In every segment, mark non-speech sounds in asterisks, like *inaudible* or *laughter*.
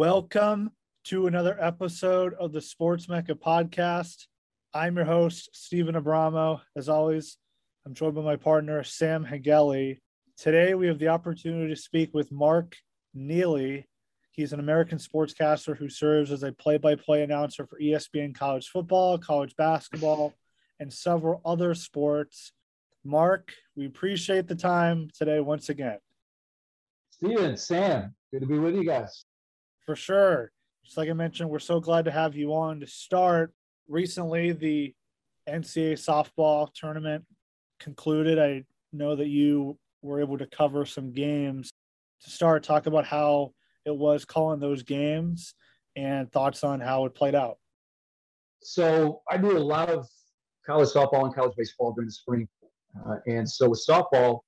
Welcome to another episode of the Sports Mecca podcast. I'm your host, Steven Abramo. As always, I'm joined by my partner, Sam Hageli. Today, we have the opportunity to speak with Mark Neely. He's an American sportscaster who serves as a play by play announcer for ESPN college football, college basketball, and several other sports. Mark, we appreciate the time today once again. Steven, Sam, good to be with you guys. For sure. Just like I mentioned, we're so glad to have you on to start. Recently, the NCAA softball tournament concluded. I know that you were able to cover some games. To start, talk about how it was calling those games and thoughts on how it played out. So I do a lot of college softball and college baseball during the spring, uh, and so with softball,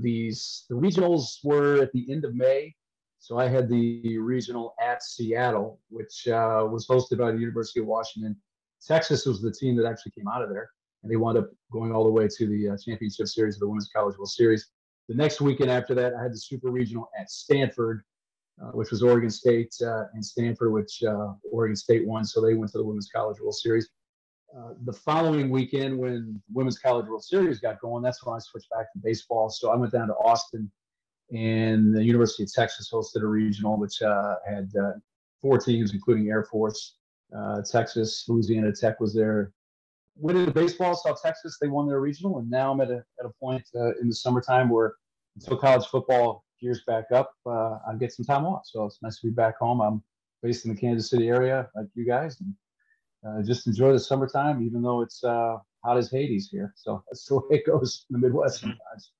these the regionals were at the end of May. So I had the regional at Seattle, which uh, was hosted by the University of Washington. Texas was the team that actually came out of there, and they wound up going all the way to the uh, championship series of the Women's College World Series. The next weekend after that, I had the super regional at Stanford, uh, which was Oregon State uh, and Stanford, which uh, Oregon State won, so they went to the Women's College World Series. Uh, the following weekend, when Women's College World Series got going, that's when I switched back to baseball. So I went down to Austin, and the University of Texas hosted a regional, which uh, had uh, four teams, including Air Force, Texas, Louisiana Tech was there. Went into baseball, saw Texas, they won their regional, and now I'm at a, at a point in the summertime where until college football gears back up, uh, I get some time off. So it's nice to be back home. I'm based in the Kansas City area, like you guys, and uh, just enjoy the summertime, even though it's uh, hot as Hades here. So that's the way it goes in the Midwest sometimes.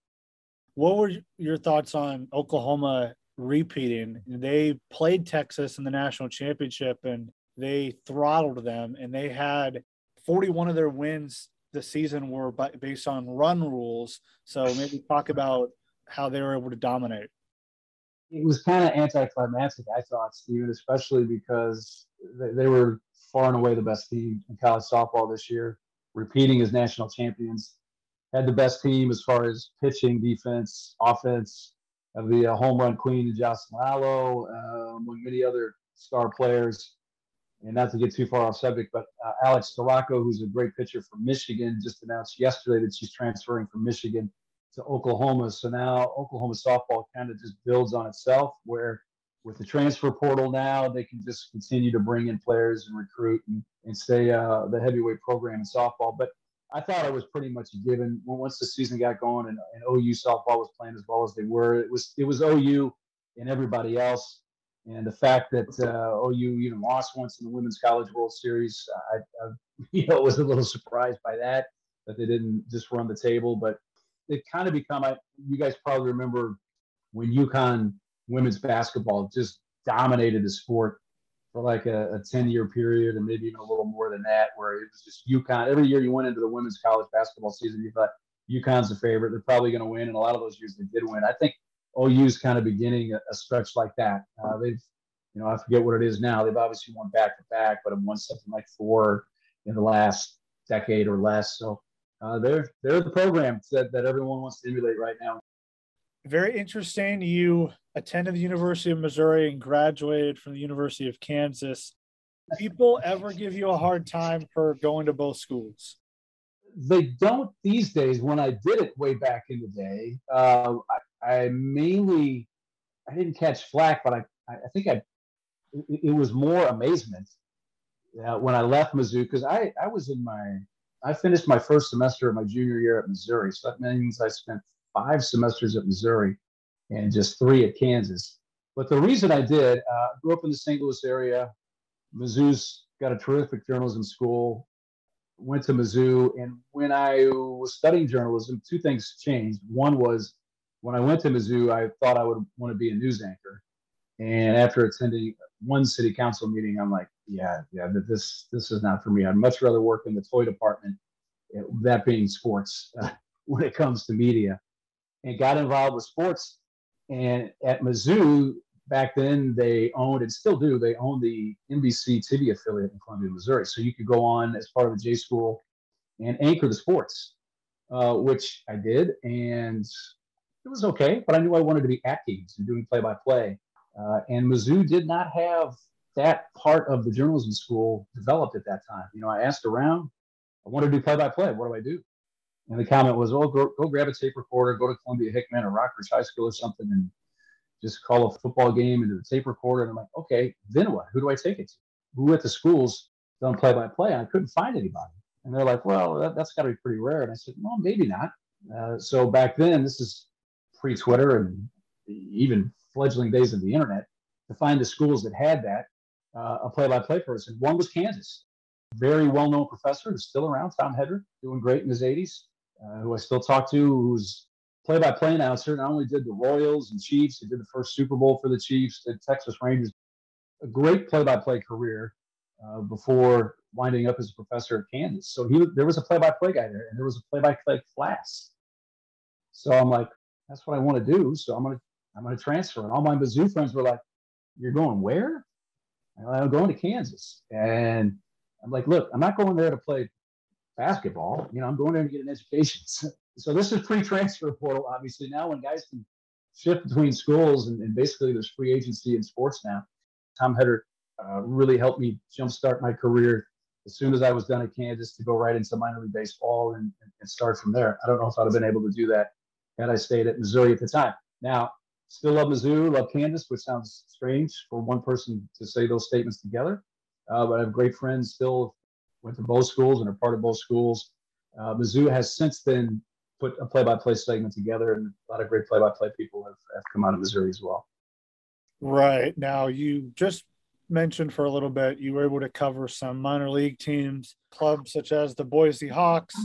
What were your thoughts on Oklahoma repeating? They played Texas in the national championship and they throttled them, and they had 41 of their wins this season were based on run rules. So maybe talk about how they were able to dominate. It was kind of anticlimactic, I thought, Steven, especially because they were far and away the best team in college softball this year, repeating as national champions. Had the best team as far as pitching, defense, offense, of the uh, home run queen, Jocelyn Alo, uh, among many other star players. And not to get too far off subject, but uh, Alex Storako, who's a great pitcher from Michigan, just announced yesterday that she's transferring from Michigan to Oklahoma. So now Oklahoma softball kind of just builds on itself, where with the transfer portal now, they can just continue to bring in players and recruit and, and stay uh, the heavyweight program in softball. But I thought it was pretty much a given once the season got going and, and OU softball was playing as well as they were. It was it was OU and everybody else. And the fact that uh, OU even lost once in the Women's College World Series, I, I *laughs* you know was a little surprised by that that they didn't just run the table. But it kind of become. I, you guys probably remember when UConn women's basketball just dominated the sport for like a, a 10 year period and maybe even a little more than that, where it was just UConn. Every year you went into the women's college basketball season, you thought UConn's the favorite. They're probably going to win. And a lot of those years they did win. I think OU's kind of beginning a, a stretch like that. Uh, they've, you know, I forget what it is now. They've obviously won back to back, but have won something like four in the last decade or less. So uh, they're they're the program that, that everyone wants to emulate right now. Very interesting. You attended the University of Missouri and graduated from the University of Kansas. People ever give you a hard time for going to both schools? They don't these days. When I did it way back in the day, uh, I, I, mainly I didn't catch flack, but I I think I it, it was more amazement uh, when I left Mizzou because I I was in my I finished my first semester of my junior year at Missouri. So that means I spent five semesters at Missouri and just three at Kansas. But the reason I did, uh, grew up in the St. Louis area. Mizzou's got a terrific journalism school. Went to Mizzou, and when I was studying journalism, two things changed. One was when I went to Mizzou, I thought I would want to be a news anchor, and after attending one city council meeting, I'm like, yeah, yeah, this this is not for me. I'd much rather work in the toy department, that being sports, uh, *laughs* when it comes to media, and got involved with sports. And at Mizzou back then, they owned and still do. They own the NBC TV affiliate in Columbia, Missouri. So you could go on as part of the J School and anchor the sports, uh, which I did, and it was okay. But I knew I wanted to be at games and doing play-by-play. Uh, and Mizzou did not have that part of the journalism school developed at that time. You know, I asked around, I want to do play by play. What do I do? And the comment was, "Oh, go, go grab a tape recorder, go to Columbia Hickman or Rock Bridge High School or something, and just call a football game into the tape recorder." And I'm like, "Okay, then what? Who do I take it to? Who at the schools done play by play?" I couldn't find anybody. And they're like, "Well, that, has got to be pretty rare." And I said, "Well, maybe not." Uh, so back then, this is pre-Twitter and even fledgling days of the internet. To find the schools that had that, uh, a play-by-play person. One was Kansas, very well-known professor who's still around, Tom Hedrick, doing great in his 80s uh, who I still talk to, who's play-by-play announcer. Not only did the Royals and Chiefs, he did the first Super Bowl for the Chiefs, did Texas Rangers. A great play-by-play career uh, before winding up as a professor at Kansas. So he there was a play-by-play guy there, and there was a play-by-play class. So I'm like, that's what I want to do. So I'm gonna I'm gonna transfer. And all my Mizzou friends were like, "You're going where?" I'm going to Kansas. And I'm like, look, I'm not going there to play basketball. You know, I'm going there to get an education. *laughs* so this is pre-transfer portal, obviously. Now when guys can shift between schools and, and basically there's free agency in sports now. Tom Hedrick uh, really helped me jumpstart my career as soon as I was done at Kansas to go right into minor league baseball and, and start from there. I don't know if I'd have been able to do that had I stayed at Missouri at the time. Now, still love Mizzou, love Kansas, which sounds strange for one person to say those statements together. Uh, but I have great friends still went to both schools and are part of both schools. Uh, Mizzou has since then put a play-by-play segment together, and a lot of great play-by-play people have, have come out of Missouri as well. Right now, you just mentioned for a little bit you were able to cover some minor league teams, clubs such as the Boise Hawks,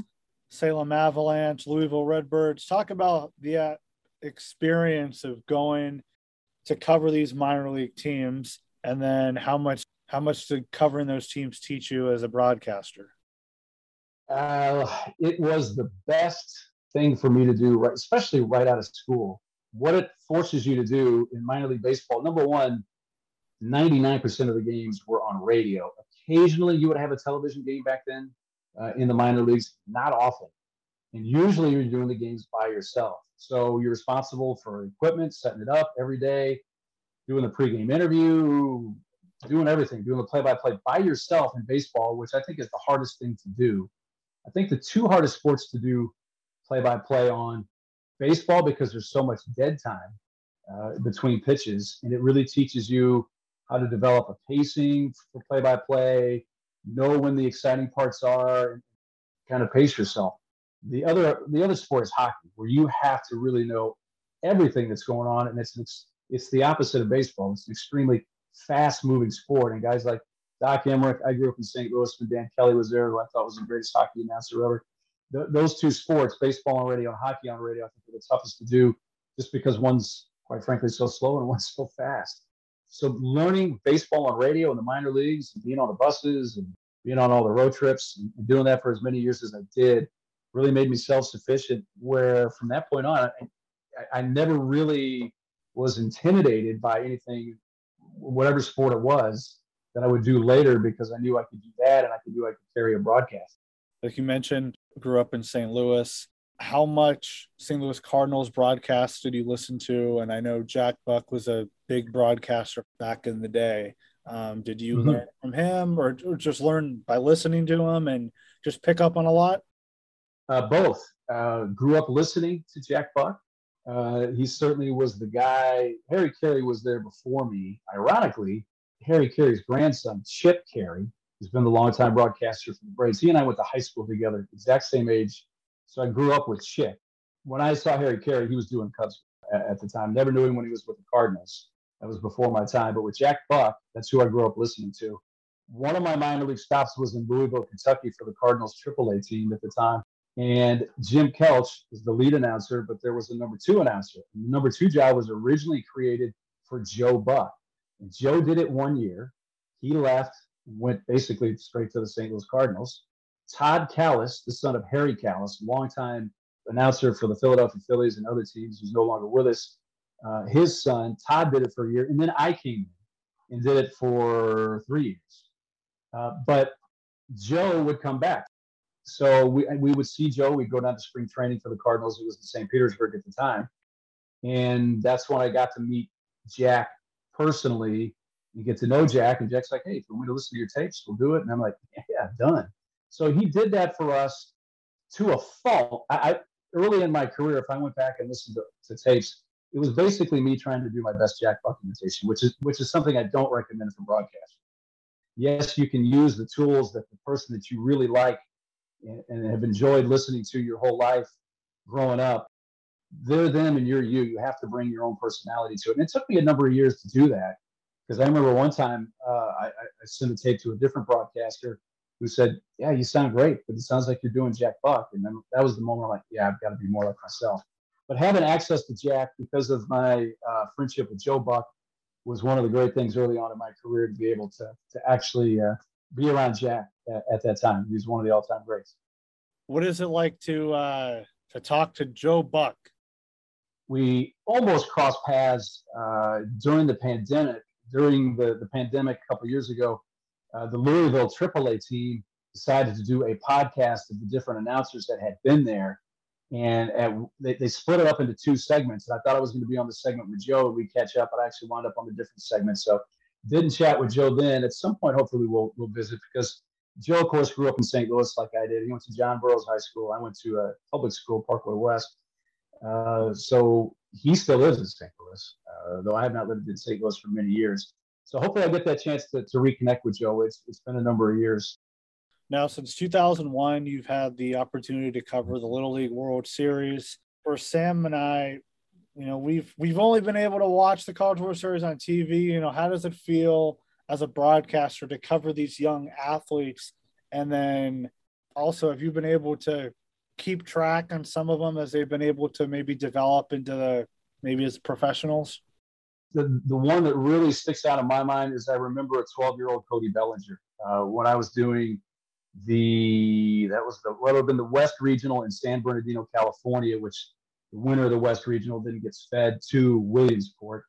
Salem Avalanche, Louisville Redbirds. Talk about the uh, experience of going to cover these minor league teams, and then how much how much did covering those teams teach you as a broadcaster? Uh, it was the best thing for me to do, especially right out of school. What it forces you to do in minor league baseball, number one, 99% of the games were on radio. Occasionally, you would have a television game back then uh, in the minor leagues, not often. And usually, you're doing the games by yourself. So you're responsible for equipment, setting it up every day, doing the pregame interview, doing everything, doing the play-by-play by yourself in baseball, which I think is the hardest thing to do. I think the two hardest sports to do play-by-play on baseball because there's so much dead time uh, between pitches, and it really teaches you how to develop a pacing for play-by-play, know when the exciting parts are, and kind of pace yourself. The other the other sport is hockey, where you have to really know everything that's going on, and it's it's the opposite of baseball. It's an extremely fast moving sport. And guys like Doc Emrick, I grew up in St. Louis when Dan Kelly was there, who I thought was the greatest hockey announcer ever. Th- those two sports, baseball on radio and hockey on radio, I think are the toughest to do just because one's, quite frankly, so slow and *laughs* one's so fast. So learning baseball on radio in the minor leagues, and being on the buses and being on all the road trips and doing that for as many years as I did really made me self-sufficient where from that point on, I, I never really was intimidated by anything whatever sport it was that I would do later because I knew I could do that and I could do I could carry a broadcast. Like you mentioned, grew up in St. Louis. How much St. Louis Cardinals broadcasts did you listen to? And I know Jack Buck was a big broadcaster back in the day. Um, did you mm-hmm. learn from him or, or, just learn by listening to him and just pick up on a lot? Uh, both. Uh, grew up listening to Jack Buck. Uh, he certainly was the guy. Harry Caray was there before me. Ironically, Harry Caray's grandson, Chip Caray, has been the longtime broadcaster for the Braves. He and I went to high school together, exact same age. So I grew up with Chip. When I saw Harry Caray, he was doing Cubs at, at the time. Never knew him when he was with the Cardinals. That was before my time. But with Jack Buck, that's who I grew up listening to. One of my minor league stops was in Louisville, Kentucky for the Cardinals AAA team at the time. And Jim Kelch is the lead announcer, but there was a number two announcer. And the number two job was originally created for Joe Buck. And Joe did it one year. He left, went basically straight to the St. Louis Cardinals. Todd Kalas, the son of Harry Kalas, longtime announcer for the Philadelphia Phillies and other teams, who's no longer with us. Uh, his son, Todd, did it for a year. And then I came in and did it for three years. Uh, but Joe would come back so we we would see Joe. We'd go down to spring training for the Cardinals. It was in St. Petersburg at the time, and that's when I got to meet Jack personally and get to know Jack. And Jack's like, hey, if you want me to listen to your tapes, we'll do it. And I'm like, yeah, done. So he did that for us to a fault. I, I early in my career, if I went back and listened to, to tapes, it was basically me trying to do my best Jack Buck imitation, which is which is something I don't recommend for broadcast. Yes, you can use the tools that the person that you really like and, have enjoyed listening to your whole life growing up. They're them and you're you. You have to bring your own personality to it. And it took me a number of years to do that because I remember one time uh, I, I sent a tape to a different broadcaster who said, "Yeah, you sound great, but it sounds like you're doing Jack Buck." And then that was the moment I'm like, "Yeah, I've got to be more like myself." But having access to Jack because of my uh, friendship with Joe Buck was one of the great things early on in my career to be able to to actually uh, be around Jack at, at, that time. He's one of the all-time greats. What is it like to uh, to talk to Joe Buck? We almost crossed paths uh, during the pandemic. During the, the pandemic a couple years ago, uh, the Louisville AAA team decided to do a podcast of the different announcers that had been there and at, they, they split it up into two segments. And I thought I was going to be on the segment with Joe and we catch up, but I actually wound up on the different segments. So didn't chat with Joe then. At some point, hopefully we'll we'll visit because Joe, of course, grew up in St. Louis like I did. He went to John Burroughs High School. I went to a public school, Parkway West. Uh, so he still lives in St. Louis, uh, though I have not lived in St. Louis for many years. So hopefully I get that chance to, to reconnect with Joe. It's, it's been a number of years. Now, since 2001, you've had the opportunity to cover the Little League World Series. For Sam and I, you know, we've we've only been able to watch the College World Series on TV. You know, how does it feel as a broadcaster to cover these young athletes? And then also, have you been able to keep track on some of them as they've been able to maybe develop into the maybe as professionals? The, the one that really sticks out in my mind is I remember a 12 year old Cody Bellinger uh, when I was doing the that was the what would have been the West Regional in San Bernardino, California, which the winner of the West Regional then gets fed to Williamsport.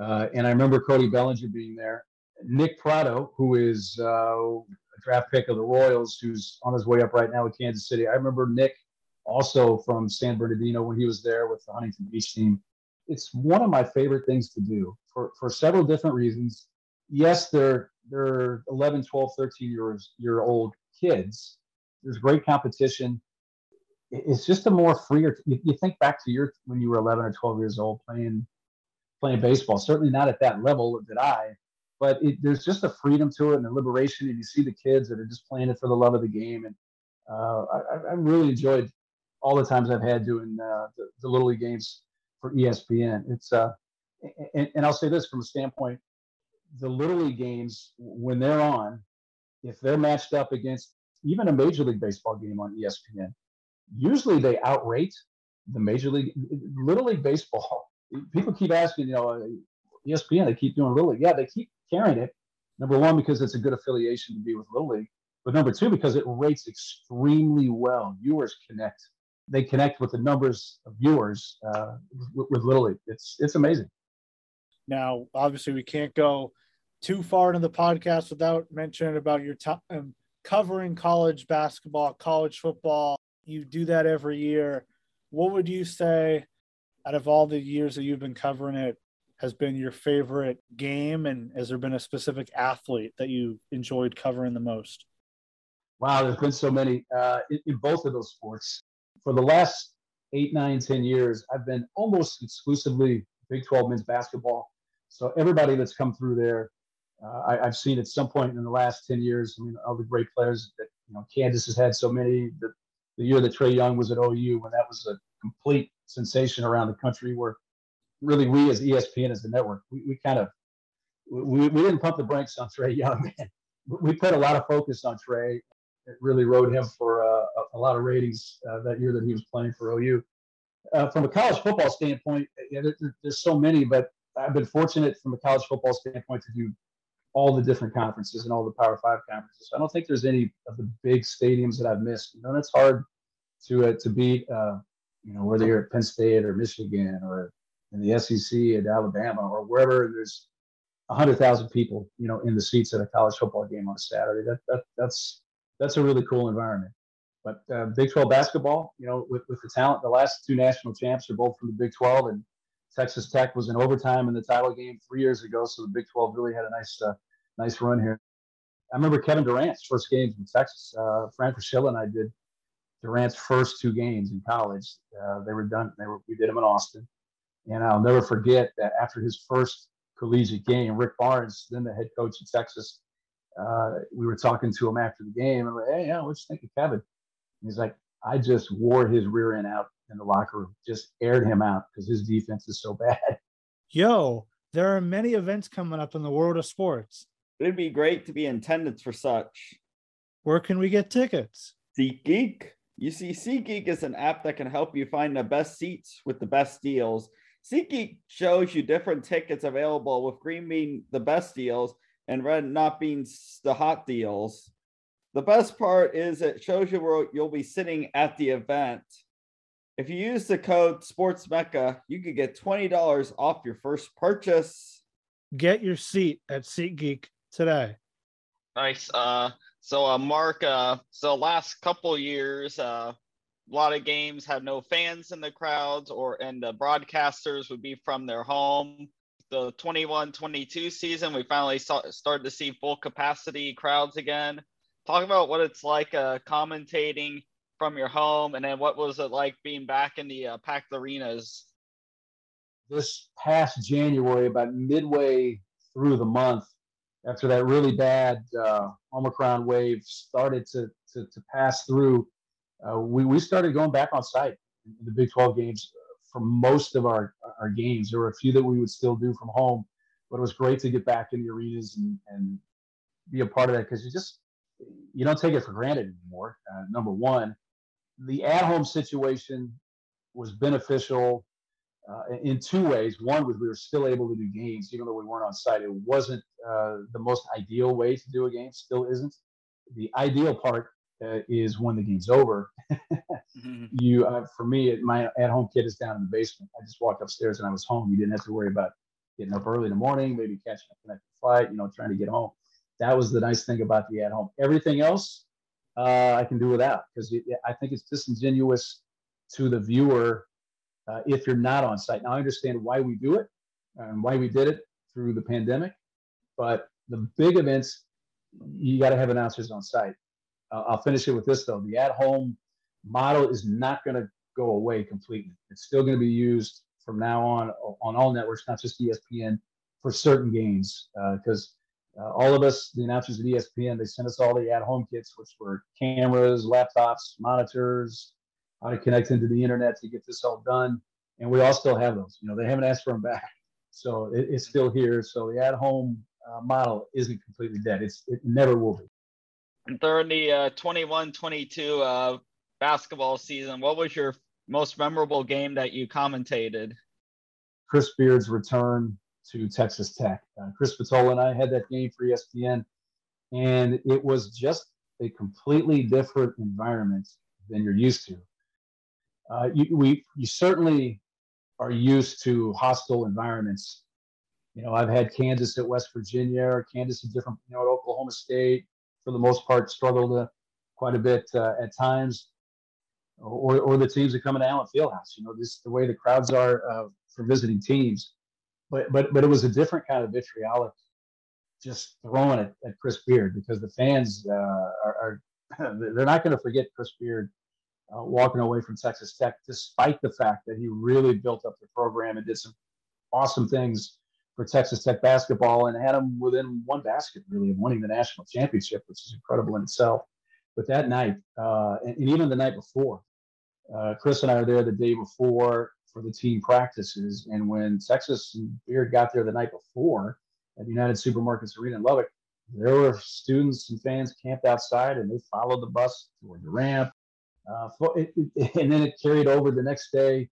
Uh, and I remember Cody Bellinger being there. Nick Pratto, who is uh, a draft pick of the Royals, who's on his way up right now with Kansas City. I remember Nick also from San Bernardino when he was there with the Huntington Beach team. It's one of my favorite things to do for, for several different reasons. Yes, they're they're 11, 12, 13 years year old kids. There's great competition. It's just a more freer. You, you think back to your when you were 11 or 12 years old playing playing baseball. Certainly not at that level that I, but it, there's just a freedom to it and a liberation. And you see the kids that are just playing it for the love of the game. And uh, I, I, really enjoyed all the times I've had doing uh, the, the, little league games for ESPN. It's uh, and, and I'll say this from a standpoint: the little league games when they're on, if they're matched up against even a Major League Baseball game on ESPN, usually they outrate the Major League Little League Baseball. *laughs* People keep asking, you know, ESPN, they keep doing Little League. Yeah, they keep carrying it. Number one, because it's a good affiliation to be with Little League. But number two, because it rates extremely well. Viewers connect. They connect with the numbers of viewers uh, with, with Little League. It's it's amazing. Now, obviously, we can't go too far into the podcast without mentioning about your time um, covering college basketball, college football. You do that every year. What would you say, out of all the years that you've been covering it, has been your favorite game? And has there been a specific athlete that you enjoyed covering the most? Wow, there's been so many uh, in, in both of those sports. For the last eight, nine, ten years, I've been almost exclusively Big 12 men's basketball. So everybody that's come through there uh, I, have seen at some point in the last 10 years, I mean, all the great players that, you know, Kansas has had so many. The, the year that Trae Young was at OU, when that was a complete sensation around the country, where really we as ESPN, as the network, we, we kind of, we, we didn't pump the brakes on Trae Young, *laughs* man. We put a lot of focus on Trae. It really rode him for uh, a, lot of ratings uh, that year that he was playing for OU. Uh, from a college football standpoint, yeah, there, there's so many, but I've been fortunate from a college football standpoint to do all the different conferences and all the Power Five conferences. I don't think there's any of the big stadiums that I've missed. You know, and it's hard to uh, to beat. Uh, you know, whether you're at Penn State or Michigan or in the SEC at Alabama or wherever there's hundred thousand people, you know, in the seats at a college football game on a Saturday. That, that that's that's a really cool environment. But uh, Big 12 basketball, you know, with, with the talent, the last two national champs are both from the Big 12, and Texas Tech was in overtime in the title game three years ago, so the Big 12 really had a nice, uh, nice run here. I remember Kevin Durant's first games in Texas. Uh, Fran Fraschilla and I did Durant's first two games in college. Uh, they were done. They were we did them in Austin, and I'll never forget that after his first collegiate game, Rick Barnes, then the head coach in Texas, uh, we were talking to him after the game, we're like, "Hey, yeah, what you think of Kevin?" And he's like, "I just wore his rear end out in the locker room, just aired him out because his defense is so bad." Yo, there are many events coming up in the world of sports. It'd be great to be in attendance for such. Where can we get tickets? SeatGeek. You see, SeatGeek is an app that can help you find the best seats with the best deals. SeatGeek shows you different tickets available, with green being the best deals and red not being the hot deals. The best part is it shows you where you'll be sitting at the event. If you use the code SportsMecca, you could get $20 off your first purchase. Get your seat at SeatGeek today. Nice. Uh, so, uh, Mark, uh, so last couple years, uh, a lot of games had no fans in the crowds, or and the broadcasters would be from their home. The 21-22 season, we finally saw, started to see full capacity crowds again. Talk about what it's like uh, commentating from your home, and then what was it like being back in the uh, packed arenas? This past January, about midway through the month, after that really bad uh, Omicron wave started to, to, to pass through, uh, we, we started going back on site the Big 12 games for most of our, our games. There were a few that we would still do from home, but it was great to get back in the arenas and, and be a part of that because you just you don't take it for granted anymore. Uh, number one, the at-home situation was beneficial uh, in two ways. One was we were still able to do games even though we weren't on site. It wasn't uh, the most ideal way to do a game, still isn't. The ideal part uh, is when the game's over. mm-hmm. *laughs* You, uh, for me, my at-home kid is down in the basement. I just walked upstairs and I was home. You didn't have to worry about getting up early in the morning, maybe catching a connected flight, you know, trying to get home. That was the nice thing about the at-home. Everything else, uh, I can do without because I think it's disingenuous to the viewer uh, if you're not on site. Now I understand why we do it and why we did it through the pandemic, but the big events, you got to have announcers on site. Uh, I'll finish it with this though: the at-home model is not going to go away completely. It's still going to be used from now on on all networks, not just ESPN, for certain games because. Uh, all of us, the announcers at ESPN, they sent us all the at-home kits, which were cameras, laptops, monitors, how to connect into the internet to get this all done. And we all still have those. You know, they haven't asked for them back, so it, it's still here. So the at-home uh, model isn't completely dead. It's it never will be. And during the uh, 21-22 uh, basketball season, what was your most memorable game that you commentated? Chris Beard's return to Texas Tech. Uh, Chris Spatola and I had that game for ESPN, and it was just a completely different environment than you're used to uh, you, we you certainly are used to hostile environments. You know, I've had Kansas at West Virginia, or Kansas at different, you know, at Oklahoma State. For the most part, struggled uh, quite a bit uh, at times. Or, or the teams that come into Allen Fieldhouse. You know, this the way the crowds are uh, for visiting teams. But but but it was a different kind of vitriolic, just throwing it at Chris Beard because the fans uh, are, are *clears throat* they're not going to forget Chris Beard uh, walking away from Texas Tech, despite the fact that he really built up the program and did some awesome things for Texas Tech basketball and had them within one basket, really, of winning the national championship, which is incredible in itself. But that night, uh, and, and, even the night before, uh, Chris and I are there the day before for the team practices. And when Texas and Beard got there the night before at United Supermarkets Arena in Lubbock, there were students and fans camped outside and they followed the bus toward the ramp uh, *laughs* and then it carried over the next day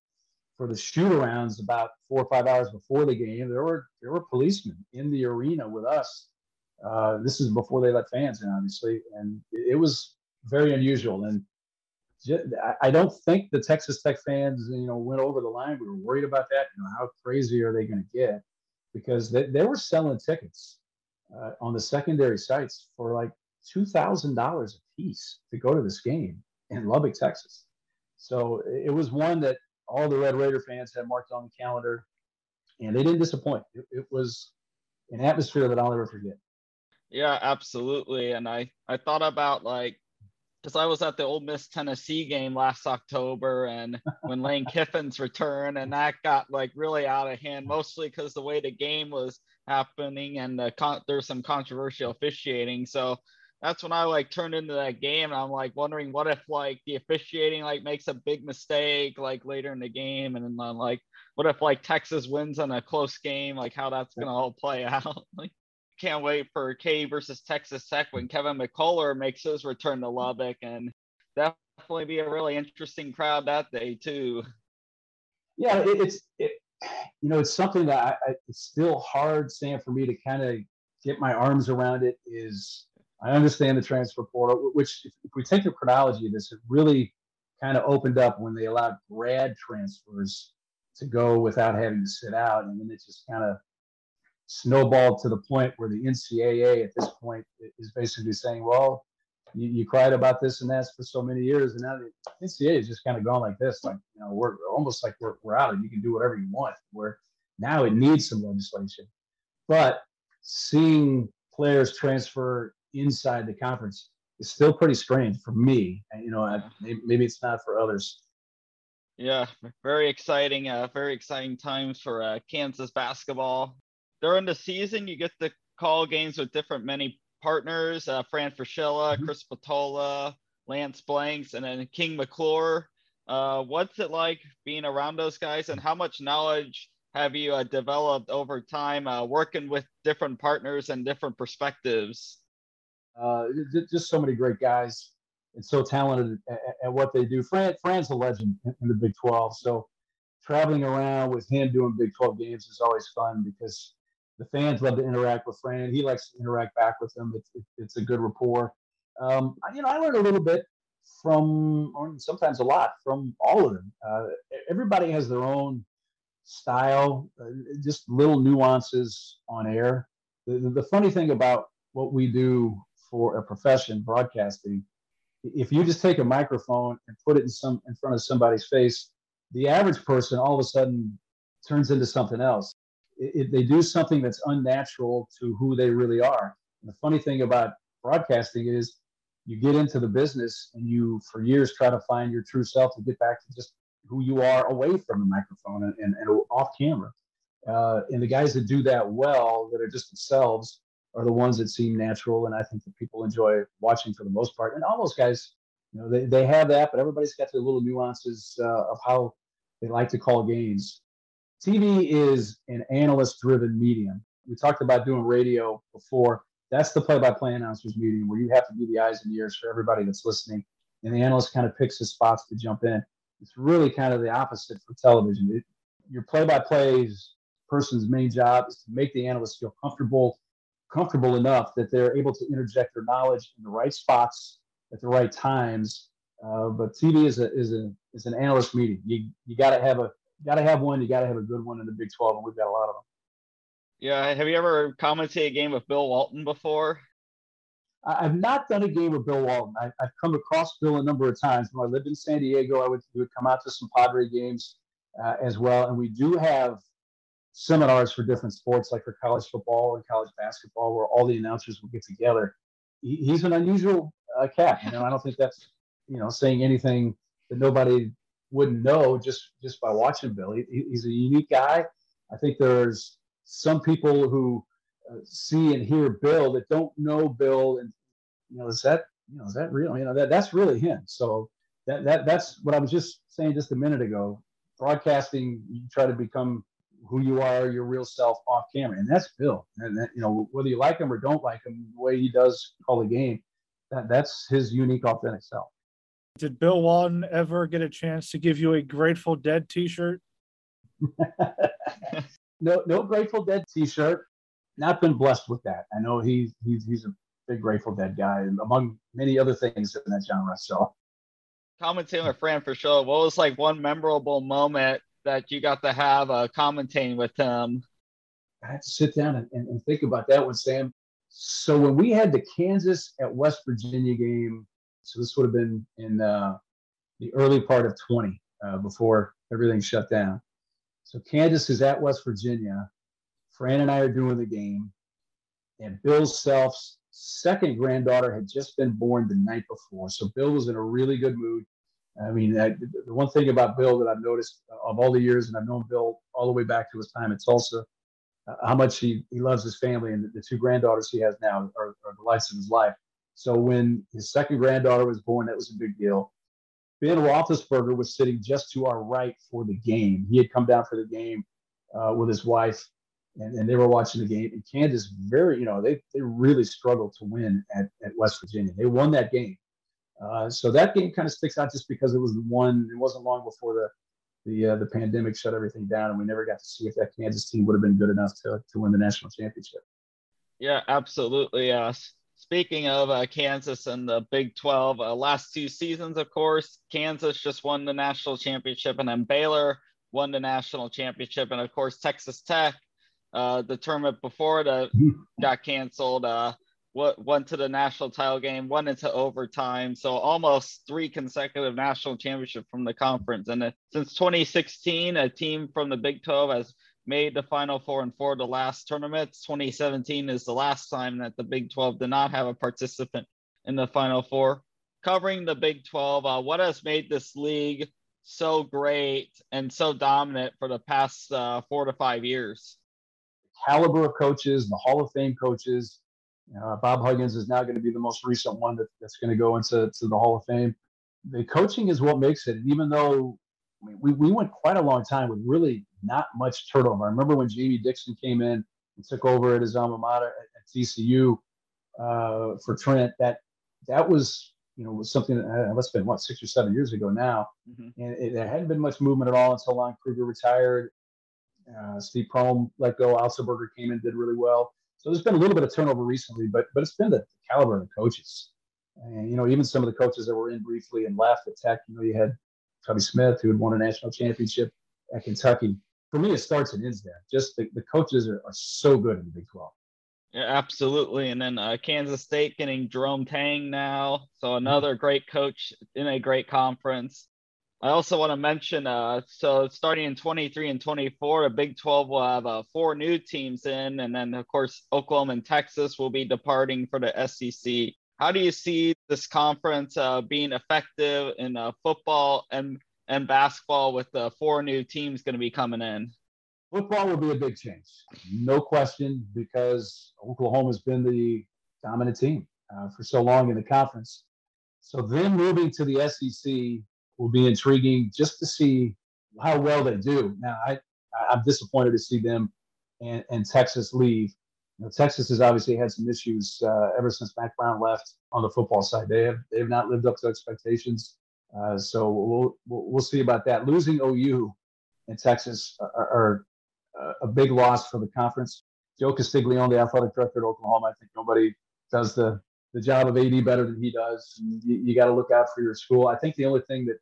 for the shoot arounds about four or five hours before the game. There were there were policemen in the arena with us. Uh, this is before they let fans in, obviously, and it was very unusual. And I don't think the Texas Tech fans, you know, went over the line. We were worried about that. You know, how crazy are they going to get? Because they, they were selling tickets uh, on the secondary sites for like two thousand dollars a piece to go to this game in Lubbock, Texas. So it was one that all the Red Raider fans had marked on the calendar. and they didn't disappoint. It, it was an atmosphere that I'll never forget. Yeah, absolutely. And I I thought about like because I was at the Ole Miss Tennessee game last October, and *laughs* when Lane Kiffin's return, and that got like really out of hand, mostly because the way the game was happening, and the con- there's some controversial officiating. So that's when I like turned into that game, and I'm like wondering what if like the officiating like makes a big mistake like later in the game, and then uh, like what if like Texas wins on a close game, like how that's gonna all play *laughs* out. like can't wait for K versus Texas Tech when Kevin McCullar makes his return to Lubbock, and definitely be a really interesting crowd that day too. Yeah, it, it's it, you know it's something that I, I, it's still hard, Sam, for me to kind of get my arms around. It is I understand the transfer portal, which if, we take the chronology of this, it really kind of opened up when they allowed grad transfers to go without having to sit out, and then it just kind of snowballed to the point where the NCAA at this point is basically saying, well, you, you cried about this and that for so many years, and now the NCAA is just kind of gone like this, like you know, we're almost like we're, we're out and you can do whatever you want. Where now it needs some legislation, but seeing players transfer inside the conference is still pretty strange for me. And, you know, maybe it's not for others. Yeah, very exciting. Uh, very exciting times for uh, Kansas basketball during the season, you get to call games with different many partners, uh, Fran Fraschilla, mm-hmm. Chris Spatola, Lance Blanks, and then King McClure. Uh, what's it like being around those guys, and how much knowledge have you uh, developed over time uh, working with different partners and different perspectives? Uh, just so many great guys and so talented at, at what they do. Fran, Fran's a legend in the Big 12, so traveling around with him doing Big 12 games is always fun because the fans love to interact with Fran. He likes to interact back with them. It's, it's a good rapport. Um, you know, I learned a little bit from, or sometimes a lot from all of them. Uh, everybody has their own style, uh, just little nuances on air. The, the, the funny thing about what we do for a profession, broadcasting, if you just take a microphone and put it in some in front of somebody's face, the average person all of a sudden turns into something else it, they do something that's unnatural to who they really are. And the funny thing about broadcasting is you get into the business and you, for years, try to find your true self to get back to just who you are away from the microphone and, and, and off camera. Uh, and the guys that do that well, that are just themselves, are the ones that seem natural. And I think that people enjoy watching for the most part. And all those guys, you know, they, they have that, but everybody's got their little nuances uh, of how they like to call games. TV is an analyst driven medium. We talked about doing radio before. That's the play by play announcers meeting where you have to be the eyes and ears for everybody that's listening. And the analyst kind of picks his spots to jump in. It's really kind of the opposite for television. It, your play by play person's main job is to make the analyst feel comfortable, comfortable enough that they're able to interject their knowledge in the right spots at the right times. Uh, but TV is a is a is an analyst meeting. You you got to have a got to have one. You got to have a good one in the Big 12, and we've got a lot of them. Yeah. Have you ever commented a game with Bill Walton before? I've not done a game with Bill Walton. I, have come across Bill a number of times. When I lived in San Diego, I would, would come out to some Padre games uh, as well. And we do have seminars for different sports, like for college football and college basketball, where all the announcers will get together. He, he's an unusual uh, cat. You know, I don't think that's you know saying anything that nobody wouldn't know just just by watching Bill. He, he's a unique guy. I think there's some people who uh, see and hear Bill that don't know Bill, and you know, is that you know is that real? You know, that that's really him. So that that that's what I was just saying just a minute ago. Broadcasting, you try to become who you are, your real self off camera, and that's Bill. And that, you know, whether you like him or don't like him, the way he does call the game, that that's his unique, authentic self. Did Bill Walton ever get a chance to give you a Grateful Dead T-shirt? *laughs* no, no Grateful Dead T-shirt. Not been blessed with that. I know he's he's he's a big Grateful Dead guy, among many other things in that genre. So, commentating with Fran sure. What was like one memorable moment that you got to have uh, commentating with him? I had to sit down and, and, and think about that one, Sam. So when we had the Kansas at West Virginia game so this would have been in uh, the early part of 20 uh, before everything shut down. So Kansas is at West Virginia. Fran and I are doing the game, and Bill Self's second granddaughter had just been born the night before. So Bill was in a really good mood. I mean, I, the one thing about Bill that I've noticed of all the years, and I've known Bill all the way back to his time at Tulsa, uh, how much he, he loves his family and the, the two granddaughters he has now are, are, the lights of his life. So when his second granddaughter was born, that was a big deal. Ben Roethlisberger was sitting just to our right for the game. He had come down for the game uh, with his wife, and, and they were watching the game. And Kansas, very, you know, they, they really struggled to win at, at West Virginia. They won that game. Uh, so that game kind of sticks out just because it was the one. It wasn't long before the the uh, the pandemic shut everything down, and we never got to see if that Kansas team would have been good enough to to win the national championship. Yeah, absolutely. Uh, speaking of uh, Kansas and the Big 12, uh, last two seasons, of course, Kansas just won the national championship, and then Baylor won the national championship, and of course Texas Tech, uh, the tournament before that *laughs* got canceled. Uh, went to the national title game, went into overtime. So almost three consecutive national championship from the conference. And since 2016, a team from the Big 12 has made the Final Four in four of the last tournaments. 2017 is the last time that the Big 12 did not have a participant in the Final Four. Covering the Big 12, uh, what has made this league so great and so dominant for the past uh, four to five years? Caliber of coaches, the Hall of Fame coaches, uh, Bob Huggins is now going to be the most recent one that, that's going to go into to the Hall of Fame. The coaching is what makes it. And even though I mean, we, we went quite a long time with really not much turnover. I remember when Jamie Dixon came in and took over at his alma mater at, at TCU uh, for Trent. That that was you know was something that uh, must have been what six or seven years ago now, mm-hmm. and it, there hadn't been much movement at all until Lon Kruger retired. Uh, Steve Prohm let go. Otzelberger came in, did really well. So there's been a little bit of turnover recently, but but it's been the caliber of the coaches. And you know, even some of the coaches that were in briefly and left at Tech. You know, you had Tubby Smith who had won a national championship at Kentucky. For me, it starts and ends there. Just the, the coaches are, are so good in the Big 12. Yeah, absolutely. And then uh, Kansas State getting Jerome Tang now. So another great coach in a great conference. I also want to mention, uh, so starting in 23 and 24, the Big 12 will have uh, four new teams in, and then of course Oklahoma and Texas will be departing for the SEC. How do you see this conference uh, being effective in uh, football and and basketball with the four new teams going to be coming in? Football will be a big change, no question, because Oklahoma has been the dominant team uh, for so long in the conference. So then moving to the SEC will be intriguing just to see how well they do. Now, I, I'm disappointed to see them and, and Texas leave. You know, Texas has obviously had some issues uh, ever since Mack Brown left on the football side. They have they have not lived up to expectations. Uh, so we'll, we'll, we'll see about that. Losing OU and Texas are, are, a big loss for the conference. Joe Castiglione, the athletic director at Oklahoma, I think nobody does the the job of AD better than he does. You, you got to look out for your school. I think the only thing that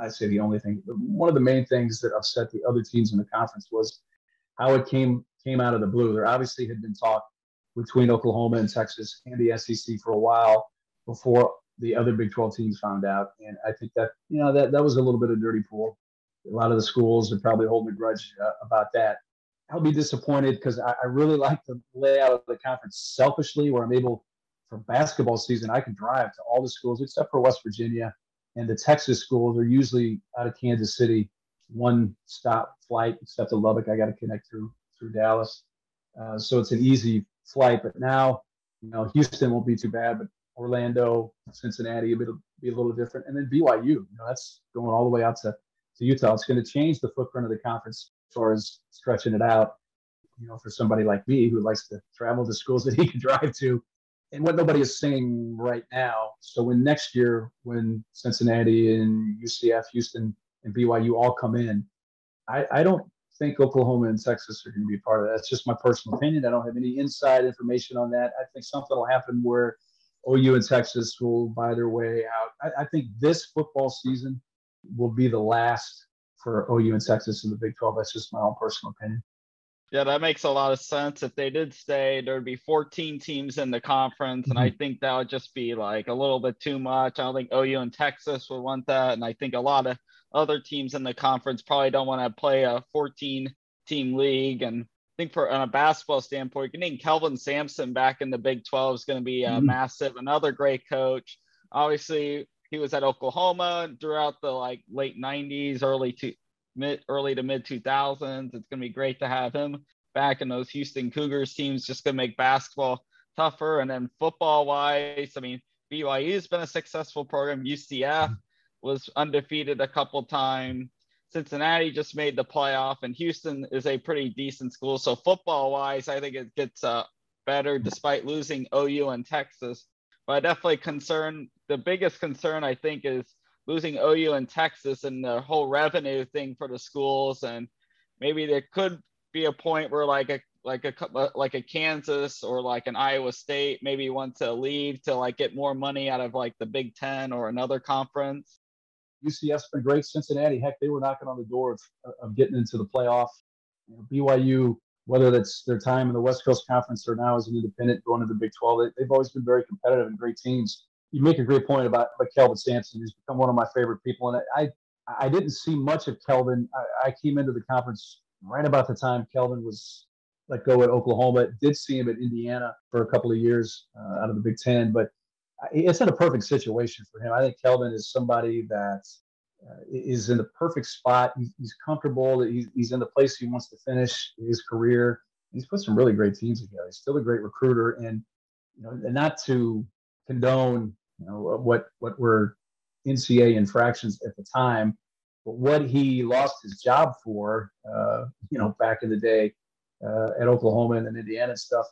I say the only thing, one of the main things that upset the other teams in the conference was how it came came out of the blue. There obviously had been talk between Oklahoma and Texas and the SEC for a while before the other Big 12 teams found out, and I think that you know that that was a little bit of dirty pool. A lot of the schools are probably holding a grudge uh, about that. I'll be disappointed because I, I really like the layout of the conference selfishly, where I'm able for basketball season I can drive to all the schools except for West Virginia and the Texas schools are usually out of Kansas City, one stop flight, except to Lubbock. I got to connect through through Dallas, uh, so it's an easy flight. But now, you know, Houston won't be too bad, but Orlando, Cincinnati, it'll be a little different, and then BYU. You know, that's going all the way out to to Utah. It's going to change the footprint of the conference as far as stretching it out. You know, for somebody like me who likes to travel to schools that he can *laughs* drive to, and what nobody is saying right now. So when next year, when Cincinnati and UCF, Houston, and BYU all come in, I, I don't think Oklahoma and Texas are going to be part of that. That's just my personal opinion. I don't have any inside information on that. I think something will happen where OU and Texas will buy their way out. I, I think this football season will be the last for OU and Texas in the Big 12. That's just my own personal opinion. Yeah, that makes a lot of sense. If they did stay, there'd be 14 teams in the conference, and mm-hmm. I think that would just be like a little bit too much. I don't think OU and Texas would want that, and I think a lot of other teams in the conference probably don't want to play a 14 team league. And I think for on a basketball standpoint, getting Kelvin Sampson back in the Big 12 is going to be uh, mm-hmm. massive. Another great coach. Obviously, he was at Oklahoma throughout the like late 90s, early to mid early to mid 2000s. It's going to be great to have him back in those Houston Cougars teams. Just going to make basketball tougher. And then football wise, I mean, BYU's been a successful program. UCF was undefeated a couple times. Cincinnati just made the playoff, and Houston is a pretty decent school. So football wise, I think it gets uh, better despite losing OU and Texas. But definitely concern the biggest concern I think is losing OU and Texas and the whole revenue thing for the schools, and maybe there could be a point where like a like a like a Kansas or like an Iowa State maybe want to leave to like get more money out of like the Big Ten or another conference. UCF's been great. Cincinnati, heck, they were knocking on the door of, of getting into the playoff. You know, BYU, whether that's their time in the West Coast Conference or now as an independent going to the Big 12, they, have always been very competitive and great teams. You make a great point about, about Kelvin Sampson. He's become one of my favorite people. And I, I, didn't see much of Kelvin. I, I came into the conference right about the time Kelvin was let go at Oklahoma. Did see him at Indiana for a couple of years uh, out of the Big Ten, but it's in a perfect situation for him. I think Kelvin is somebody that uh, is in the perfect spot. He's, he's comfortable. He's, he's in the place he wants to finish his career. He's put some really great teams together. He's still a great recruiter, and you know, and not to condone you know what what were NCAA infractions at the time, but what he lost his job for, uh, you know, back in the day uh, at Oklahoma and then Indiana and stuff.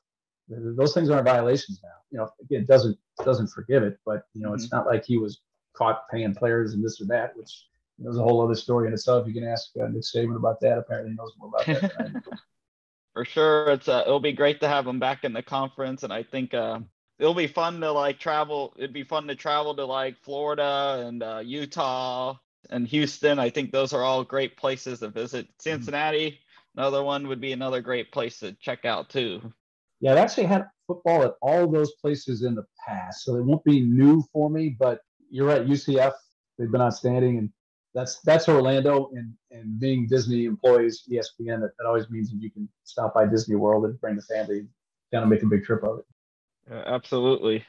Those things aren't violations now. You know, again, doesn't doesn't forgive it, but you know, mm-hmm. it's not like he was caught paying players and this or that, which you know, is a whole other story in itself. You can ask uh, Nick Saban about that. Apparently, he knows more about that. *laughs* For sure, it's uh, it'll be great to have him back in the conference, and I think uh, it'll be fun to like travel. It'd be fun to travel to like Florida and uh, Utah and Houston. I think those are all great places to visit. Mm-hmm. Cincinnati, another one would be another great place to check out too. Yeah, I've actually had football at all those places in the past, so it won't be new for me. But you're right, UCF they've been outstanding, and that's that's Orlando. And and being Disney employees, ESPN, that, that always means that you can stop by Disney World and bring the family down and make a big trip of it. Yeah, absolutely.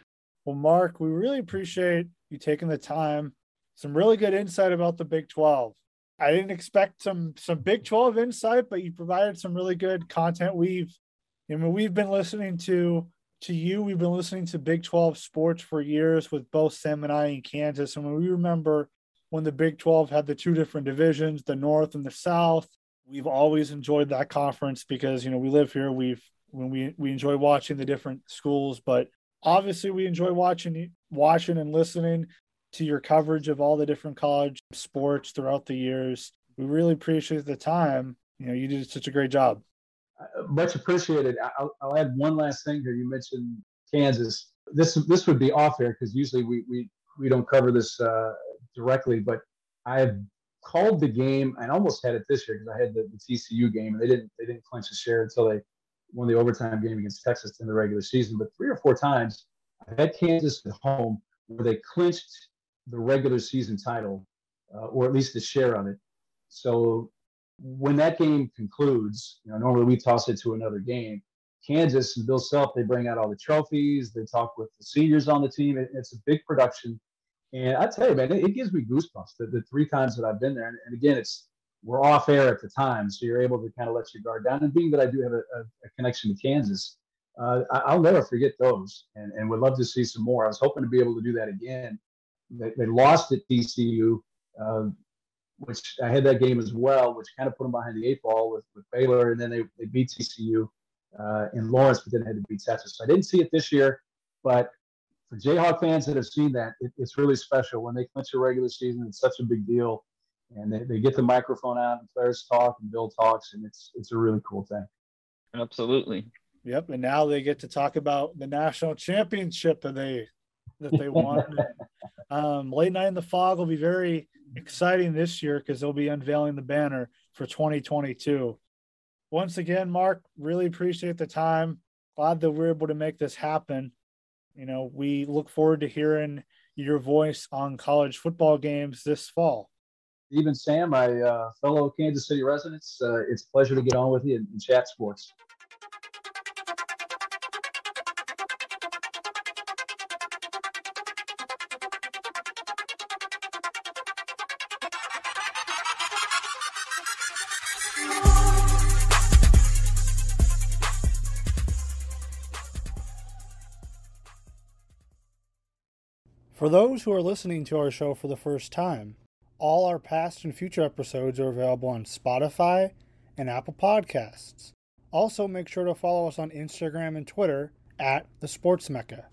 Well, Mark, we really appreciate you taking the time. Some really good insight about the Big 12. I didn't expect some some Big 12 insight, but you provided some really good content. We've I mean we've been listening to to you. We've been listening to Big 12 sports for years with both Sam and I in Kansas. And when we remember when the Big 12 had the two different divisions, the North and the South, we've always enjoyed that conference because you know we live here. We've when we we enjoy watching the different schools, but obviously we enjoy watching watching and listening to your coverage of all the different college sports throughout the years. We really appreciate the time. You know, you did such a great job. Much appreciated. I'll, I'll, add one last thing here. You mentioned Kansas. This this would be off air because usually we we we don't cover this uh, directly, but I have called the game and almost had it this year because I had the, the, TCU game and they didn't they didn't clinch a share until they won the overtime game against Texas in the regular season. But three or four times I've had Kansas at home where they clinched the regular season title, uh, or at least the share of it. So when that game concludes, you know, normally we toss it to another game. Kansas and Bill Self, they bring out all the trophies. They talk with the seniors on the team. It, it's a big production. And I tell you, man, it, it gives me goosebumps the, the, three times that I've been there. And, and, again, it's we're off air at the time, so you're able to kind of let your guard down. And being that I do have a, a, a connection to Kansas, uh, I, will never forget those, and, and would love to see some more. I was hoping to be able to do that again they, they lost at TCU, uh, which I had that game as well, which kind of put them behind the eight ball with, with Baylor, and then they, they beat TCU uh, in Lawrence, but then had to beat Texas. So I didn't see it this year, but for Jayhawk fans that have seen that, it, it's really special when they clinch a regular season. It's such a big deal, and they, they get the microphone out and players talk and Bill talks, and it's it's a really cool thing. Absolutely. Yep, and now they get to talk about the national championship that they that they won. *laughs* um, Late Night in the Phog will be very exciting this year because they'll be unveiling the banner for 2022. Once again, Mark, really appreciate the time. Glad that we're able to make this happen. You know, we look forward to hearing your voice on college football games this fall. Steven Sam, my uh, fellow Kansas City residents, uh, it's a pleasure to get on with you and, and chat sports. For those who are listening to our show for the first time, all our past and future episodes are available on Spotify and Apple Podcasts. Also, make sure to follow us on Instagram and Twitter at The Sports Mecca.